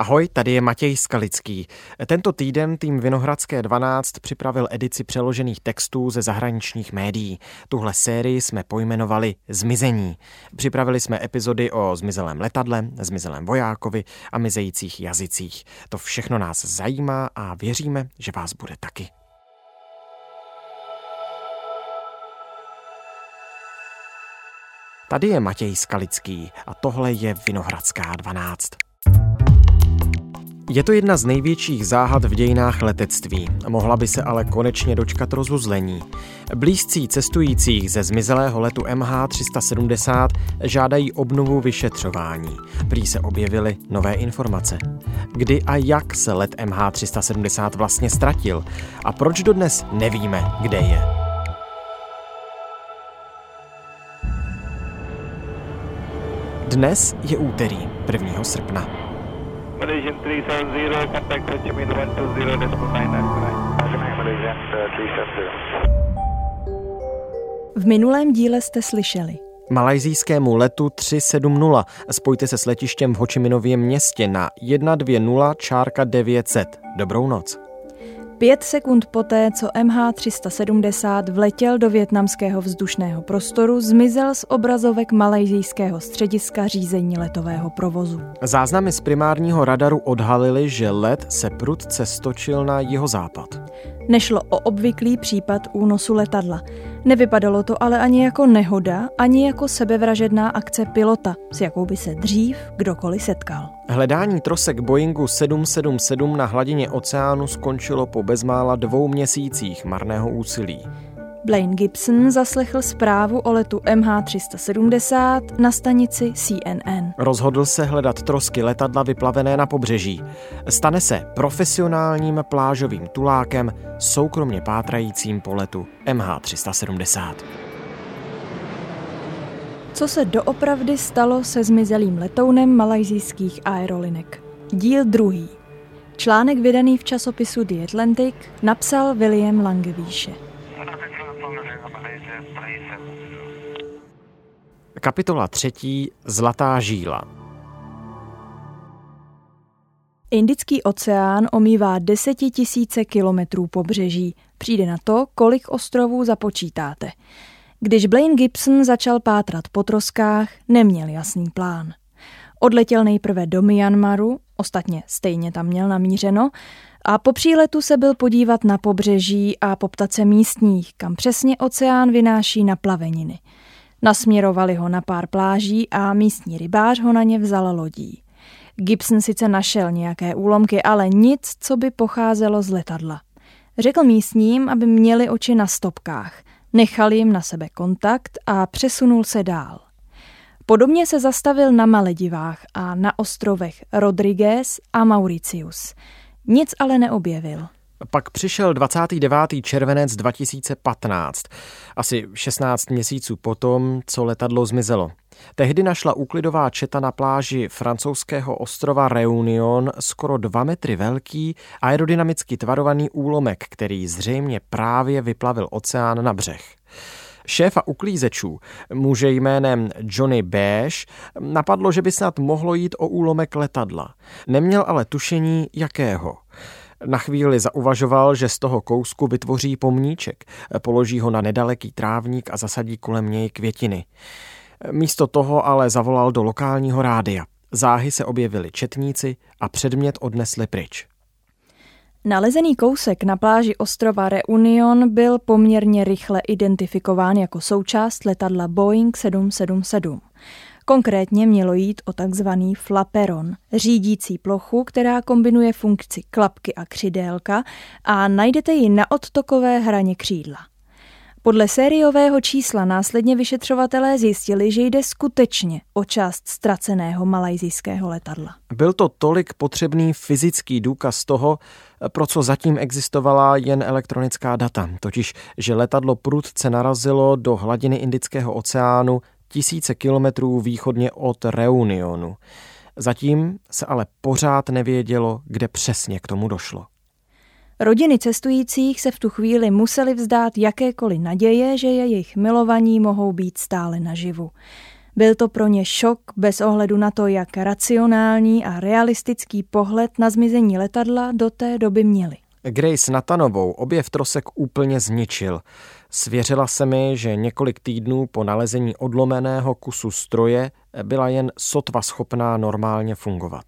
Ahoj, tady je Matěj Skalický. Tento týden tým Vinohradské 12 připravil edici přeložených textů ze zahraničních médií. Tuhle sérii jsme pojmenovali Zmizení. Připravili jsme epizody o zmizelém letadle, zmizelém vojákovi a mizejících jazycích. To všechno nás zajímá a věříme, že vás bude taky. Tady je Matěj Skalický a tohle je Vinohradská 12. Je to jedna z největších záhad v dějinách letectví. Mohla by se ale konečně dočkat rozuzlení. Blízcí cestujících ze zmizelého letu MH370 žádají obnovu vyšetřování. Prý se objevily nové informace. Kdy a jak se let MH370 vlastně ztratil a proč dodnes nevíme, kde je. Dnes je úterý 1. srpna. Malaysian 370, contact Ho Chi Minh 120.9. V minulém díle jste slyšeli. Malajzijskému letu 370 spojte se s letištěm v Hočiminově městě na 120 čárka 900. Dobrou noc. Pět sekund poté, co MH370 vletěl do větnamského vzdušného prostoru, zmizel z obrazovek malajzijského střediska řízení letového provozu. Záznamy z primárního radaru odhalily, že let se prudce stočil na jeho západ. Nešlo o obvyklý případ únosu letadla. Nevypadalo to ale ani jako nehoda, ani jako sebevražedná akce pilota, s jakou by se dřív kdokoliv setkal. Hledání trosek Boeingu 777 na hladině oceánu skončilo po bezmála dvou měsících marného úsilí. Blaine Gibson zaslechl zprávu o letu MH370 na stanici CNN. Rozhodl se hledat trosky letadla vyplavené na pobřeží. Stane se profesionálním plážovým tulákem, soukromně pátrajícím po letu MH370. Co se doopravdy stalo se zmizelým letounem malajzijských aerolinek? Díl druhý. Článek vydaný v časopisu The Atlantic napsal William Langevýše. Kapitola třetí Zlatá žíla Indický oceán omývá desetitisíce kilometrů pobřeží. Přijde na to, kolik ostrovů započítáte. Když Blaine Gibson začal pátrat po troskách, neměl jasný plán. Odletěl nejprve do Myanmaru, ostatně stejně tam měl namířeno, a po příletu se byl podívat na pobřeží a poptat se místních, kam přesně oceán vynáší na plaveniny. Nasměrovali ho na pár pláží a místní rybář ho na ně vzal lodí. Gibson sice našel nějaké úlomky, ale nic, co by pocházelo z letadla. Řekl místním, aby měli oči na stopkách, nechal jim na sebe kontakt a přesunul se dál. Podobně se zastavil na Maledivách a na ostrovech Rodriguez a Mauritius. Nic ale neobjevil. Pak přišel 29. červenec 2015, asi 16 měsíců potom, co letadlo zmizelo. Tehdy našla úklidová četa na pláži francouzského ostrova Reunion skoro 2 metry velký aerodynamicky tvarovaný úlomek, který zřejmě právě vyplavil oceán na břeh. Šéfa uklízečů, muže jménem Johnny Beige, napadlo, že by snad mohlo jít o úlomek letadla. Neměl ale tušení, jakého. Na chvíli zauvažoval, že z toho kousku vytvoří pomníček, položí ho na nedaleký trávník a zasadí kolem něj květiny. Místo toho ale zavolal do lokálního rádia. Záhy se objevili četníci a předmět odnesli pryč. Nalezený kousek na pláži ostrova Reunion byl poměrně rychle identifikován jako součást letadla Boeing 777. Konkrétně mělo jít o takzvaný flaperon, řídící plochu, která kombinuje funkci klapky a křidélka a najdete ji na odtokové hraně křídla. Podle sériového čísla následně vyšetřovatelé zjistili, že jde skutečně o část ztraceného malajzijského letadla. Byl to tolik potřebný fyzický důkaz toho, pro co zatím existovala jen elektronická data, totiž, že letadlo prudce narazilo do hladiny Indického oceánu tisíce kilometrů východně od Reunionu. Zatím se ale pořád nevědělo, kde přesně k tomu došlo. Rodiny cestujících se v tu chvíli museli vzdát jakékoliv naděje, že jejich milovaní mohou být stále naživu. Byl to pro ně šok bez ohledu na to, jak racionální a realistický pohled na zmizení letadla do té doby měli. Grace Natanovou objev trosek úplně zničil. Svěřila se mi, že několik týdnů po nalezení odlomeného kusu stroje byla jen sotva schopná normálně fungovat.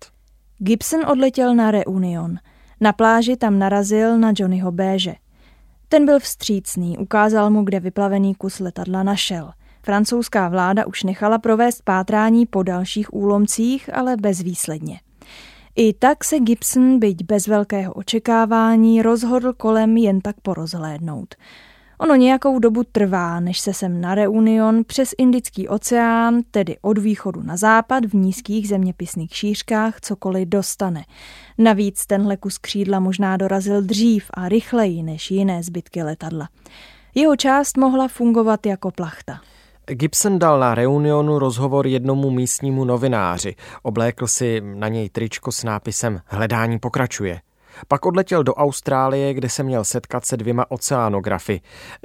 Gibson odletěl na Reunion. Na pláži tam narazil na Johnnyho Béže. Ten byl vstřícný, ukázal mu, kde vyplavený kus letadla našel. Francouzská vláda už nechala provést pátrání po dalších úlomcích, ale bezvýsledně. I tak se Gibson, byť bez velkého očekávání, rozhodl kolem jen tak porozhlédnout. Ono nějakou dobu trvá, než se sem na Reunion přes Indický oceán, tedy od východu na západ v nízkých zeměpisných šířkách, cokoliv dostane. Navíc tenhle kus křídla možná dorazil dřív a rychleji než jiné zbytky letadla. Jeho část mohla fungovat jako plachta. Gibson dal na reunionu rozhovor jednomu místnímu novináři. Oblékl si na něj tričko s nápisem Hledání pokračuje. Pak odletěl do Austrálie, kde se měl setkat se dvěma oceánografy.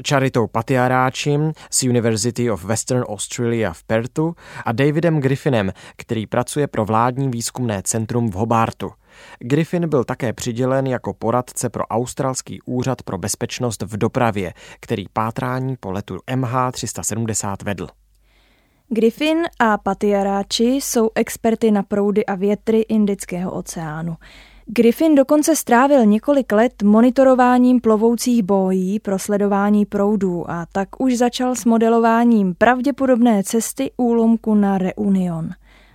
Charitou Patiaráčim z University of Western Australia v Perthu a Davidem Griffinem, který pracuje pro vládní výzkumné centrum v Hobartu. Griffin byl také přidělen jako poradce pro australský úřad pro bezpečnost v dopravě, který pátrání po letu MH370 vedl. Griffin a Patiaráči jsou experty na proudy a větry Indického oceánu. Griffin dokonce strávil několik let monitorováním plovoucích bojí pro sledování proudů a tak už začal s modelováním pravděpodobné cesty úlomku na Reunion.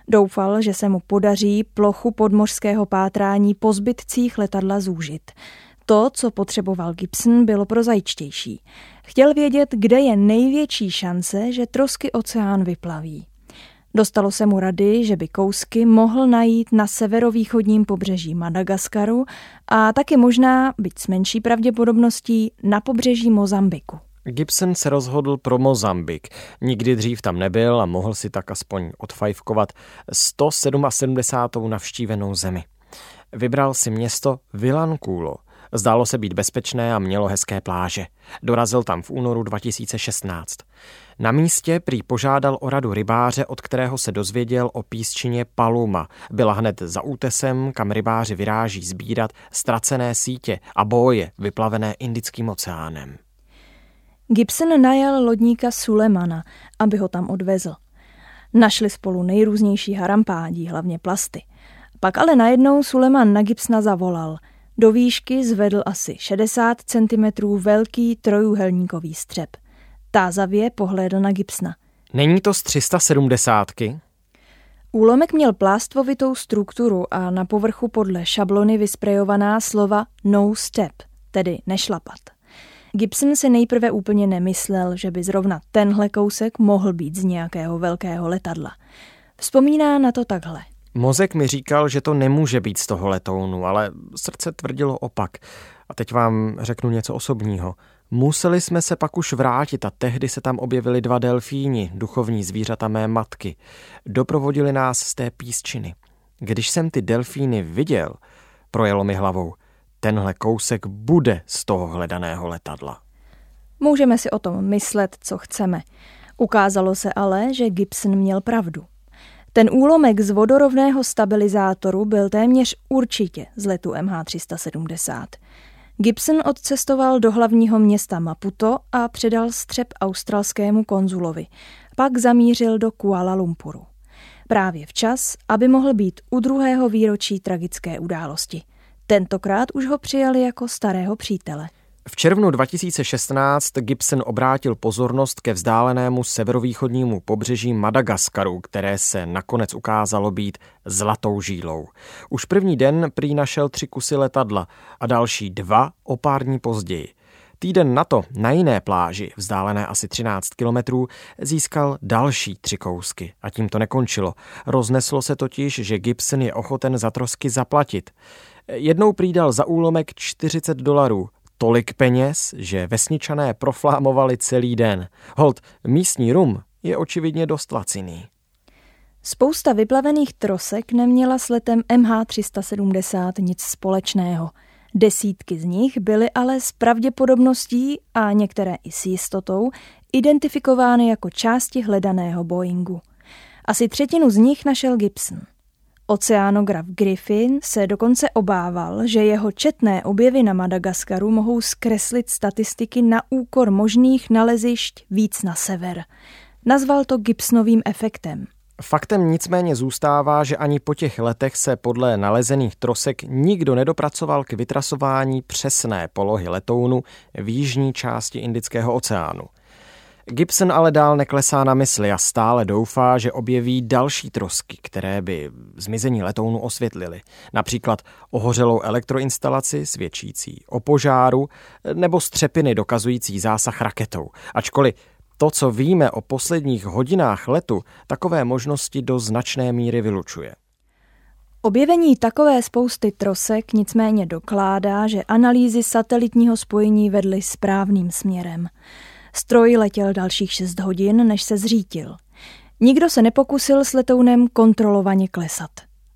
Doufal, že se mu podaří plochu podmořského pátrání po zbytcích letadla zúžit. To, co potřeboval Gibson, bylo prozaičtější. Chtěl vědět, kde je největší šance, že trosky oceán vyplaví. Dostalo se mu rady, že by kousky mohl najít na severovýchodním pobřeží Madagaskaru a taky možná, byť s menší pravděpodobností, na pobřeží Mozambiku. Gibson se rozhodl pro Mozambik. Nikdy dřív tam nebyl a mohl si tak aspoň odfajfkovat 177. navštívenou zemi. Vybral si město Vilankulo. Zdálo se být bezpečné a mělo hezké pláže. Dorazil tam v únoru 2016. Na místě prý požádal o radu rybáře, od kterého se dozvěděl o písčině Paluma. Byla hned za útesem, kam rybáři vyráží sbírat ztracené sítě a boje vyplavené Indickým oceánem. Gibson najal lodníka Sulemana, aby ho tam odvezl. Našli spolu nejrůznější harampádí, hlavně plasty. Pak ale najednou Suleman na Gibsona zavolal. Do výšky zvedl asi 60 cm velký trojuhelníkový střep. Tázavě pohlédl na Gibsona. Není to z 370? Úlomek měl plastvovitou strukturu a na povrchu podle šablony vysprejovaná slova no step, tedy nešlapat. Gibson si nejprve úplně nemyslel, že by zrovna tenhle kousek mohl být z nějakého velkého letadla. Vzpomíná na to takhle. Mozek mi říkal, že to nemůže být z toho letounu, ale srdce tvrdilo opak. A teď vám řeknu něco osobního. Museli jsme se pak už vrátit a tehdy se tam objevili dva delfíni, duchovní zvířata mé matky. Doprovodili nás z té písčiny. Když jsem ty delfíny viděl, projelo mi hlavou. Tenhle kousek bude z toho hledaného letadla. Můžeme si o tom myslet, co chceme. Ukázalo se ale, že Gibson měl pravdu. Ten úlomek z vodorovného stabilizátoru byl téměř určitě z letu MH370. Gibson odcestoval do hlavního města Maputo a předal střep australskému konzulovi. Pak zamířil do Kuala Lumpuru. Právě včas, aby mohl být u druhého výročí tragické události. Tentokrát už ho přijali jako starého přítele. V červnu 2016 Gibson obrátil pozornost ke vzdálenému severovýchodnímu pobřeží Madagaskaru, které se nakonec ukázalo být zlatou žílou. Už první den prý našel tři kusy letadla a další dva o pár dní později. Týden na to na jiné pláži, vzdálené asi 13 kilometrů, získal další tři kousky. A tím to nekončilo. Rozneslo se totiž, že Gibson je ochoten za trosky zaplatit. Jednou přidal za úlomek 40 dolarů, tolik peněz, že vesničané proflámovali celý den. Hold, místní rum je očividně dost laciný. Spousta vyplavených trosek neměla s letem MH370 nic společného. Desítky z nich byly ale s pravděpodobností a některé i s jistotou identifikovány jako části hledaného Boeingu. Asi třetinu z nich našel Gibson. Oceánograf Griffin se dokonce obával, že jeho četné objevy na Madagaskaru mohou zkreslit statistiky na úkor možných nalezišť víc na sever. Nazval to Gibsonovým efektem. Faktem nicméně zůstává, že ani po těch letech se podle nalezených trosek nikdo nedopracoval k vytrasování přesné polohy letounu v jižní části Indického oceánu. Gibson ale dál neklesá na mysli a stále doufá, že objeví další trosky, které by zmizení letounu osvětlily. Například ohořelou elektroinstalaci svědčící o požáru nebo střepiny dokazující zásah raketou. Ačkoliv to, co víme o posledních hodinách letu, takové možnosti do značné míry vylučuje. Objevení takové spousty trosek nicméně dokládá, že analýzy satelitního spojení vedly správným směrem. Stroj letěl dalších 6 hodin, než se zřítil. Nikdo se nepokusil s letounem kontrolovaně klesat.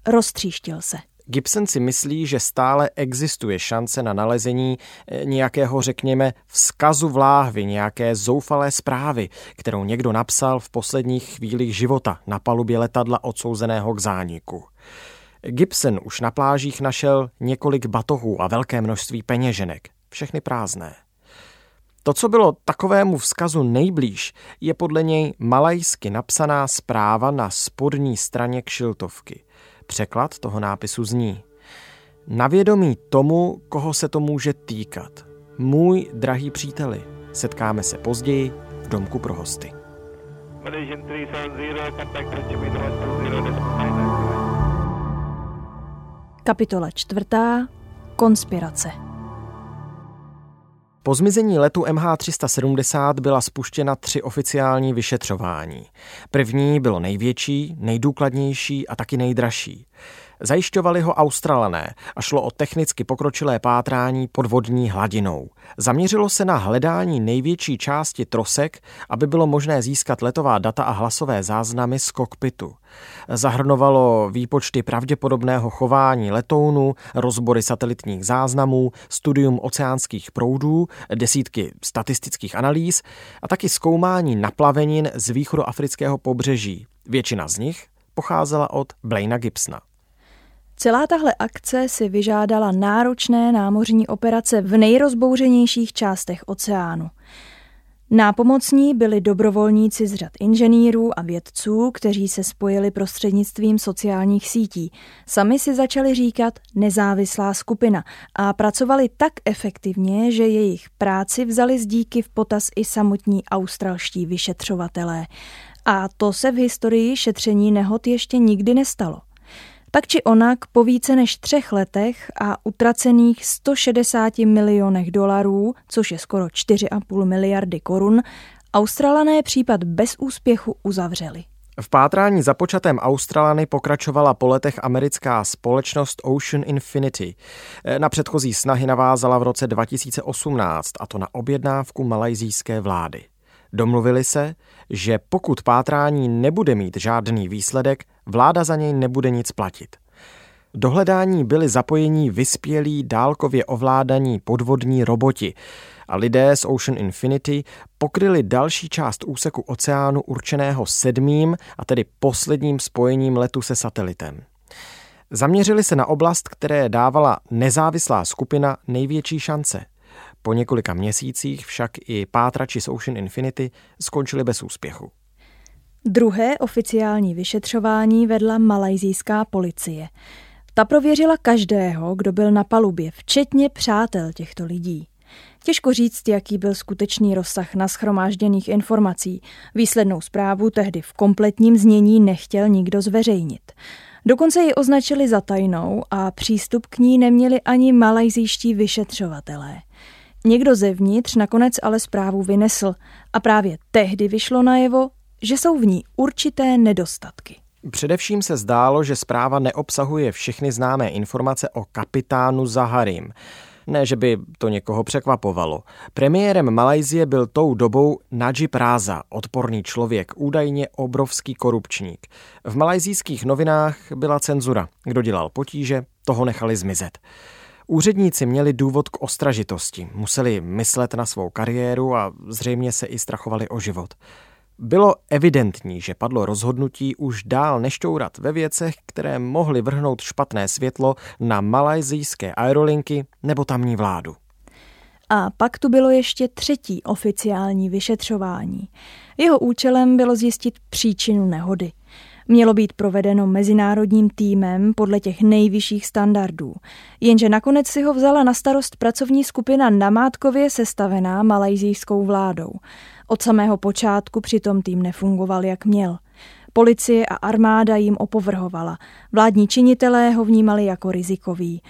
Roztříštil se. Gibson si myslí, že stále existuje šance na nalezení eh, nějakého, řekněme, vzkazu vláhvy, nějaké zoufalé zprávy, kterou někdo napsal v posledních chvílích života na palubě letadla odsouzeného k zániku. Gibson už na plážích našel několik batohů a velké množství peněženek, všechny prázdné. To, co bylo takovému vzkazu nejblíž, je podle něj malajsky napsaná zpráva na spodní straně kšiltovky. Překlad toho nápisu zní Na vědomí tomu, koho se to může týkat. Můj drahý příteli, setkáme se později v domku pro hosty. Kapitola čtvrtá. Konspirace. Po zmizení letu MH370 byla spuštěna tři oficiální vyšetřování. První bylo největší, nejdůkladnější a taky nejdražší. Zajišťovali ho Australané a šlo o technicky pokročilé pátrání pod vodní hladinou. Zaměřilo se na hledání největší části trosek, aby bylo možné získat letová data a hlasové záznamy z kokpitu. Zahrnovalo výpočty pravděpodobného chování letounu, rozbory satelitních záznamů, studium oceánských proudů, desítky statistických analýz a taky zkoumání naplavenin z východoafrického pobřeží. Většina z nich pocházela od Blaina Gibsona. Celá tahle akce si vyžádala náročné námořní operace v nejrozbouřenějších částech oceánu. Nápomocní byli dobrovolníci z řad inženýrů a vědců, kteří se spojili prostřednictvím sociálních sítí. Sami si začali říkat nezávislá skupina a pracovali tak efektivně, že jejich práci vzali z díky v potaz i samotní australští vyšetřovatelé. A to se v historii šetření nehod ještě nikdy nestalo. Tak či onak po více než třech letech a utracených 160 milionech dolarů, což je skoro 4,5 miliardy korun, Australané případ bez úspěchu uzavřeli. V pátrání započatém Australany pokračovala po letech americká společnost Ocean Infinity. Na předchozí snahy navázala v roce 2018, a to na objednávku malajzijské vlády. Domluvili se, že pokud pátrání nebude mít žádný výsledek, vláda za něj nebude nic platit. Do hledání byli zapojení vyspělí dálkově ovládaní podvodní roboti a lidé z Ocean Infinity pokryli další část úseku oceánu určeného sedmým a tedy posledním spojením letu se satelitem. Zaměřili se na oblast, které dávala nezávislá skupina největší šance – po několika měsících však i pátrači z Ocean Infinity skončili bez úspěchu. Druhé oficiální vyšetřování vedla malajzijská policie. Ta prověřila každého, kdo byl na palubě, včetně přátel těchto lidí. Těžko říct, jaký byl skutečný rozsah na schromážděných informací. Výslednou zprávu tehdy v kompletním znění nechtěl nikdo zveřejnit. Dokonce ji označili za tajnou a přístup k ní neměli ani malajzijští vyšetřovatelé. Někdo zevnitř nakonec ale zprávu vynesl a právě tehdy vyšlo najevo, že jsou v ní určité nedostatky. Především se zdálo, že zpráva neobsahuje všechny známé informace o kapitánu Zaharim. Ne, že by to někoho překvapovalo. Premiérem Malajzie byl tou dobou Najib Raza, odporný člověk, údajně obrovský korupčník. V malajzijských novinách byla cenzura. Kdo dělal potíže, toho nechali zmizet. Úředníci měli důvod k ostražitosti, museli myslet na svou kariéru a zřejmě se i strachovali o život. Bylo evidentní, že padlo rozhodnutí už dál nešťourat ve věcech, které mohly vrhnout špatné světlo na malajzijské aerolinky nebo tamní vládu. A pak tu bylo ještě třetí oficiální vyšetřování. Jeho účelem bylo zjistit příčinu nehody. Mělo být provedeno mezinárodním týmem podle těch nejvyšších standardů. Jenže nakonec si ho vzala na starost pracovní skupina namátkově sestavená malajzijskou vládou. Od samého počátku přitom tým nefungoval, jak měl. Policie a armáda jim opovrhovala. Vládní činitelé ho vnímali jako rizikový.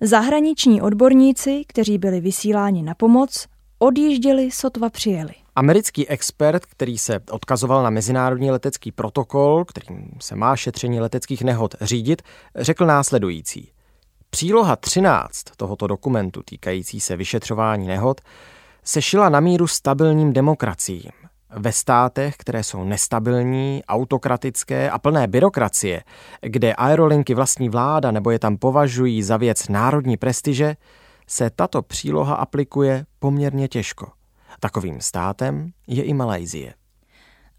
Zahraniční odborníci, kteří byli vysíláni na pomoc, odjížděli, sotva přijeli. Americký expert, který se odkazoval na mezinárodní letecký protokol, kterým se má šetření leteckých nehod řídit, řekl následující. Příloha 13 tohoto dokumentu týkající se vyšetřování nehod se šila na míru stabilním demokraciím. Ve státech, které jsou nestabilní, autokratické a plné byrokracie, kde aerolinky vlastní vláda nebo je tam považují za věc národní prestiže, se tato příloha aplikuje poměrně těžko. Takovým státem je i Malajzie.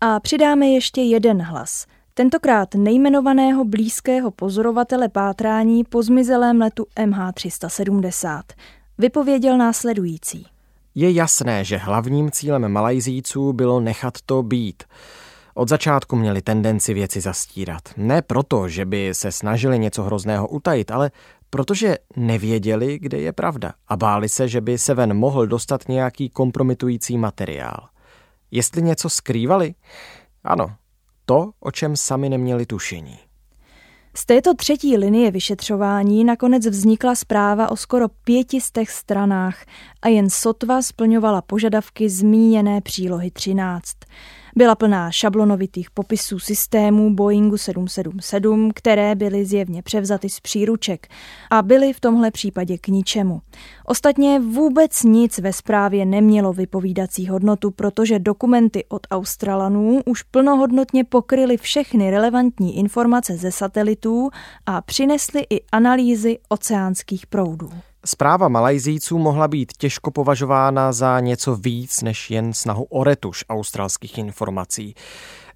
A přidáme ještě jeden hlas. Tentokrát nejmenovaného blízkého pozorovatele pátrání po zmizelém letu MH370. Vypověděl následující. Je jasné, že hlavním cílem Malajzíců bylo nechat to být. Od začátku měli tendenci věci zastírat. Ne proto, že by se snažili něco hrozného utajit, ale protože nevěděli, kde je pravda a báli se, že by se ven mohl dostat nějaký kompromitující materiál. Jestli něco skrývali? Ano, to, o čem sami neměli tušení. Z této třetí linie vyšetřování nakonec vznikla zpráva o skoro pětistech stranách a jen sotva splňovala požadavky zmíněné přílohy 13. Byla plná šablonovitých popisů systémů Boeingu 777, které byly zjevně převzaty z příruček a byly v tomhle případě k ničemu. Ostatně vůbec nic ve zprávě nemělo vypovídací hodnotu, protože dokumenty od Australanů už plnohodnotně pokryly všechny relevantní informace ze satelitů a přinesly i analýzy oceánských proudů. Zpráva Malajzíců mohla být těžko považována za něco víc než jen snahu o retuš australských informací.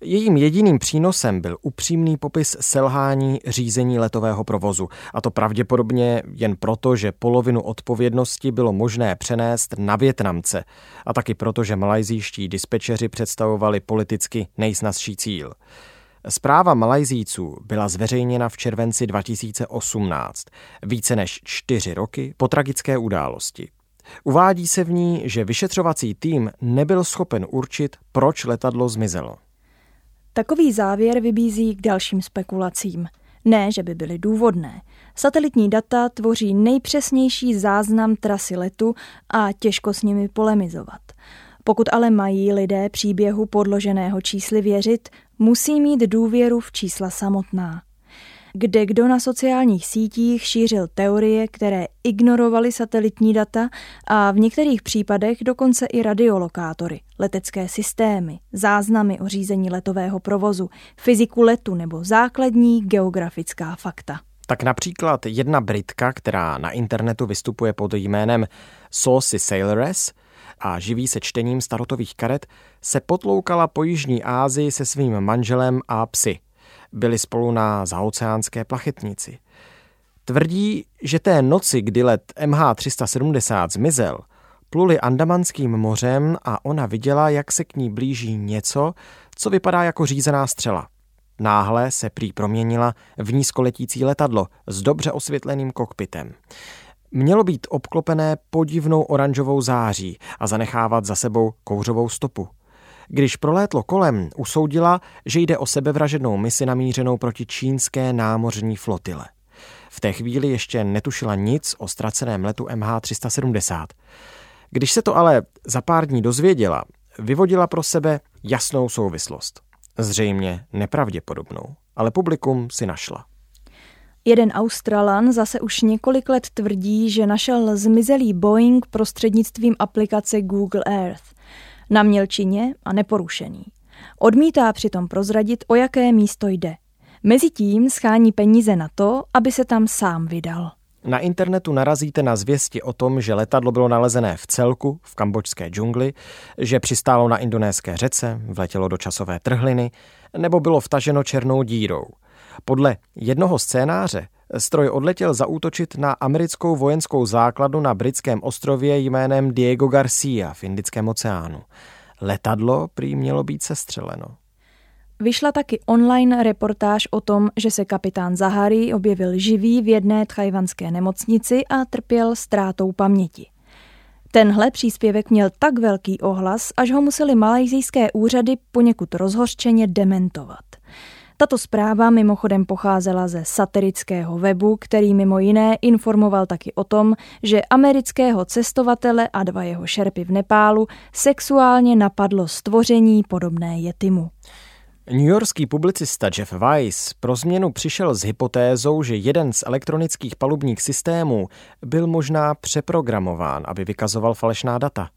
Jejím jediným přínosem byl upřímný popis selhání řízení letového provozu, a to pravděpodobně jen proto, že polovinu odpovědnosti bylo možné přenést na Větnamce, a taky proto, že malajzijští dispečeři představovali politicky nejsnazší cíl. Zpráva Malajzíců byla zveřejněna v červenci 2018, více než čtyři roky po tragické události. Uvádí se v ní, že vyšetřovací tým nebyl schopen určit, proč letadlo zmizelo. Takový závěr vybízí k dalším spekulacím. Ne, že by byly důvodné. Satelitní data tvoří nejpřesnější záznam trasy letu a těžko s nimi polemizovat. Pokud ale mají lidé příběhu podloženého čísly věřit, musí mít důvěru v čísla samotná. Kde kdo na sociálních sítích šířil teorie, které ignorovaly satelitní data a v některých případech dokonce i radiolokátory, letecké systémy, záznamy o řízení letového provozu, fyziku letu nebo základní geografická fakta. Tak například jedna Britka, která na internetu vystupuje pod jménem Saucy Sailoress, a živí se čtením starotových karet, se potloukala po Jižní Ázii se svým manželem a psy. Byli spolu na zaoceánské plachetnici. Tvrdí, že té noci, kdy let MH370 zmizel, pluli Andamanským mořem a ona viděla, jak se k ní blíží něco, co vypadá jako řízená střela. Náhle se prý proměnila v nízkoletící letadlo s dobře osvětleným kokpitem mělo být obklopené podivnou oranžovou září a zanechávat za sebou kouřovou stopu. Když prolétlo kolem, usoudila, že jde o sebevražednou misi namířenou proti čínské námořní flotile. V té chvíli ještě netušila nic o ztraceném letu MH370. Když se to ale za pár dní dozvěděla, vyvodila pro sebe jasnou souvislost. Zřejmě nepravděpodobnou, ale publikum si našla. Jeden Australan zase už několik let tvrdí, že našel zmizelý Boeing prostřednictvím aplikace Google Earth. Na mělčině a neporušený. Odmítá přitom prozradit, o jaké místo jde. Mezitím schání peníze na to, aby se tam sám vydal. Na internetu narazíte na zvěsti o tom, že letadlo bylo nalezené v celku v kambočské džungli, že přistálo na indonéské řece, vletělo do časové trhliny nebo bylo vtaženo černou dírou. Podle jednoho scénáře stroj odletěl zaútočit na americkou vojenskou základnu na britském ostrově jménem Diego Garcia v Indickém oceánu. Letadlo prý mělo být sestřeleno. Vyšla taky online reportáž o tom, že se kapitán Zahari objevil živý v jedné tchajvanské nemocnici a trpěl ztrátou paměti. Tenhle příspěvek měl tak velký ohlas, až ho museli malajzijské úřady poněkud rozhořčeně dementovat. Tato zpráva mimochodem pocházela ze satirického webu, který mimo jiné informoval taky o tom, že amerického cestovatele a dva jeho šerpy v Nepálu sexuálně napadlo stvoření podobné jetimu. Newyorský publicista Jeff Weiss pro změnu přišel s hypotézou, že jeden z elektronických palubních systémů byl možná přeprogramován, aby vykazoval falešná data.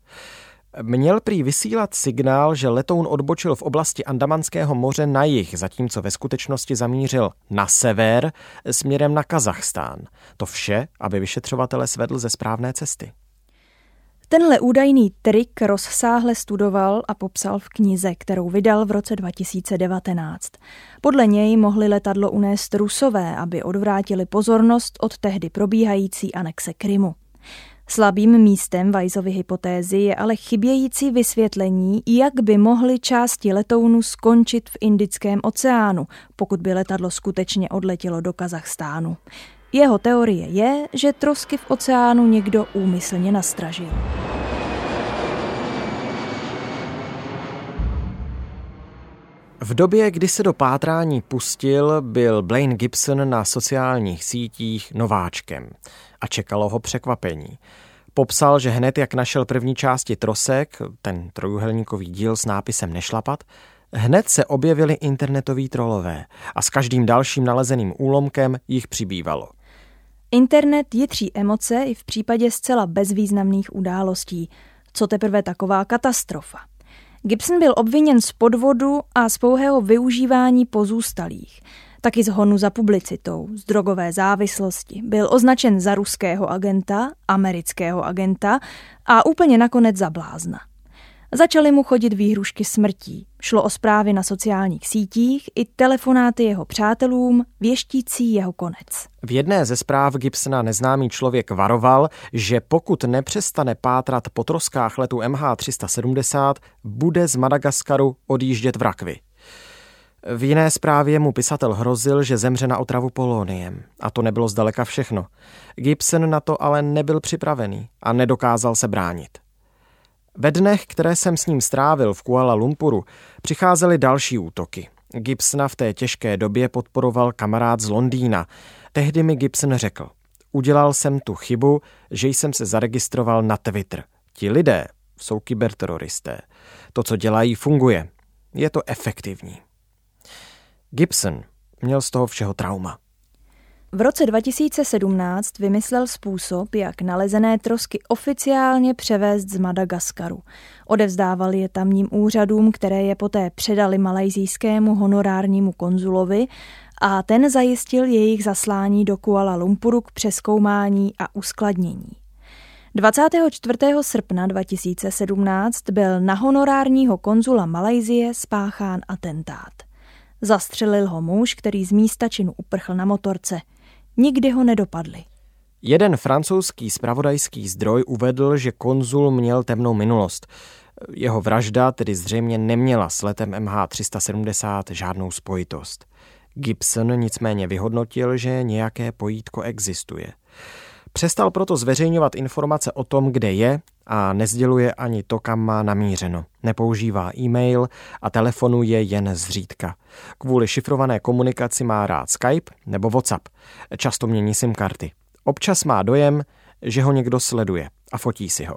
Měl prý vysílat signál, že letoun odbočil v oblasti Andamanského moře na jih, zatímco ve skutečnosti zamířil na sever směrem na Kazachstán. To vše, aby vyšetřovatele svedl ze správné cesty. Tenhle údajný trik rozsáhle studoval a popsal v knize, kterou vydal v roce 2019. Podle něj mohli letadlo unést Rusové, aby odvrátili pozornost od tehdy probíhající anexe Krymu. Slabým místem Weissovy hypotézy je ale chybějící vysvětlení, jak by mohly části letounu skončit v Indickém oceánu, pokud by letadlo skutečně odletělo do Kazachstánu. Jeho teorie je, že trosky v oceánu někdo úmyslně nastražil. V době, kdy se do pátrání pustil, byl Blaine Gibson na sociálních sítích nováčkem a čekalo ho překvapení. Popsal, že hned jak našel první části trosek, ten trojuhelníkový díl s nápisem Nešlapat, hned se objevili internetoví trolové a s každým dalším nalezeným úlomkem jich přibývalo. Internet jitří emoce i v případě zcela bezvýznamných událostí. Co teprve taková katastrofa? Gibson byl obviněn z podvodu a z pouhého využívání pozůstalých. Taky z honu za publicitou, z drogové závislosti. Byl označen za ruského agenta, amerického agenta a úplně nakonec za blázna. Začaly mu chodit výhrušky smrtí. Šlo o zprávy na sociálních sítích i telefonáty jeho přátelům, věštící jeho konec. V jedné ze zpráv Gibsona neznámý člověk varoval, že pokud nepřestane pátrat po troskách letu MH370, bude z Madagaskaru odjíždět v rakvi. V jiné zprávě mu pisatel hrozil, že zemře na otravu poloniem. A to nebylo zdaleka všechno. Gibson na to ale nebyl připravený a nedokázal se bránit. Ve dnech, které jsem s ním strávil v Kuala Lumpuru, přicházely další útoky. Gibsona v té těžké době podporoval kamarád z Londýna. Tehdy mi Gibson řekl, udělal jsem tu chybu, že jsem se zaregistroval na Twitter. Ti lidé jsou kyberteroristé. To, co dělají, funguje. Je to efektivní. Gibson měl z toho všeho trauma. V roce 2017 vymyslel způsob, jak nalezené trosky oficiálně převést z Madagaskaru. Odevzdával je tamním úřadům, které je poté předali malajzijskému honorárnímu konzulovi a ten zajistil jejich zaslání do Kuala Lumpuru k přeskoumání a uskladnění. 24. srpna 2017 byl na honorárního konzula Malajzie spáchán atentát. Zastřelil ho muž, který z místa činu uprchl na motorce – Nikdy ho nedopadli. Jeden francouzský spravodajský zdroj uvedl, že konzul měl temnou minulost. Jeho vražda tedy zřejmě neměla s letem MH370 žádnou spojitost. Gibson nicméně vyhodnotil, že nějaké pojítko existuje. Přestal proto zveřejňovat informace o tom, kde je a nezděluje ani to, kam má namířeno. Nepoužívá e-mail a telefonuje jen zřídka. Kvůli šifrované komunikaci má rád Skype nebo WhatsApp. Často mění SIM karty. Občas má dojem, že ho někdo sleduje a fotí si ho.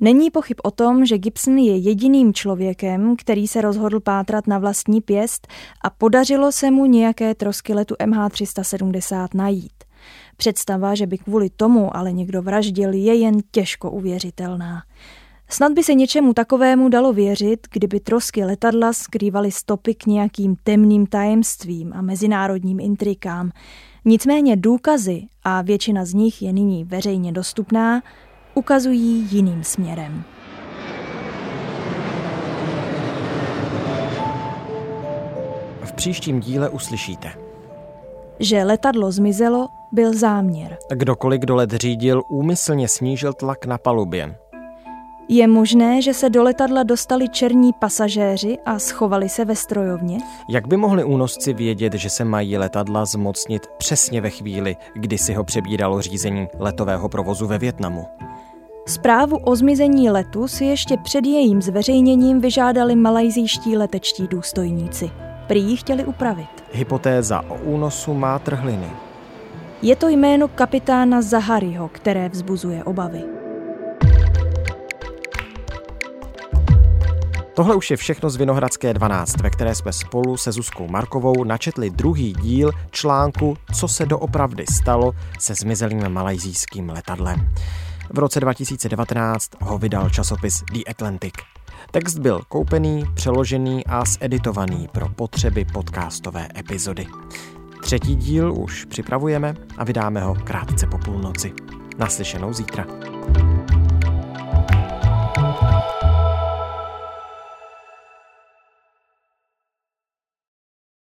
Není pochyb o tom, že Gibson je jediným člověkem, který se rozhodl pátrat na vlastní pěst a podařilo se mu nějaké trosky letu MH370 najít. Představa, že by kvůli tomu ale někdo vraždil, je jen těžko uvěřitelná. Snad by se něčemu takovému dalo věřit, kdyby trosky letadla skrývaly stopy k nějakým temným tajemstvím a mezinárodním intrikám. Nicméně důkazy, a většina z nich je nyní veřejně dostupná, ukazují jiným směrem. V příštím díle uslyšíte. Že letadlo zmizelo, byl záměr. Kdokoliv, kdo let řídil, úmyslně snížil tlak na palubě. Je možné, že se do letadla dostali černí pasažéři a schovali se ve strojovně? Jak by mohli únosci vědět, že se mají letadla zmocnit přesně ve chvíli, kdy si ho přebíralo řízení letového provozu ve Větnamu? Zprávu o zmizení letu si ještě před jejím zveřejněním vyžádali malajzijští letečtí důstojníci. Prý ji chtěli upravit. Hypotéza o únosu má trhliny. Je to jméno kapitána Zahariho, které vzbuzuje obavy. Tohle už je všechno z Vinohradské 12, ve které jsme spolu se Zuzkou Markovou načetli druhý díl článku Co se doopravdy stalo se zmizelým malajzijským letadlem. V roce 2019 ho vydal časopis The Atlantic. Text byl koupený, přeložený a zeditovaný pro potřeby podcastové epizody. Třetí díl už připravujeme a vydáme ho krátce po půlnoci. Naslyšenou zítra.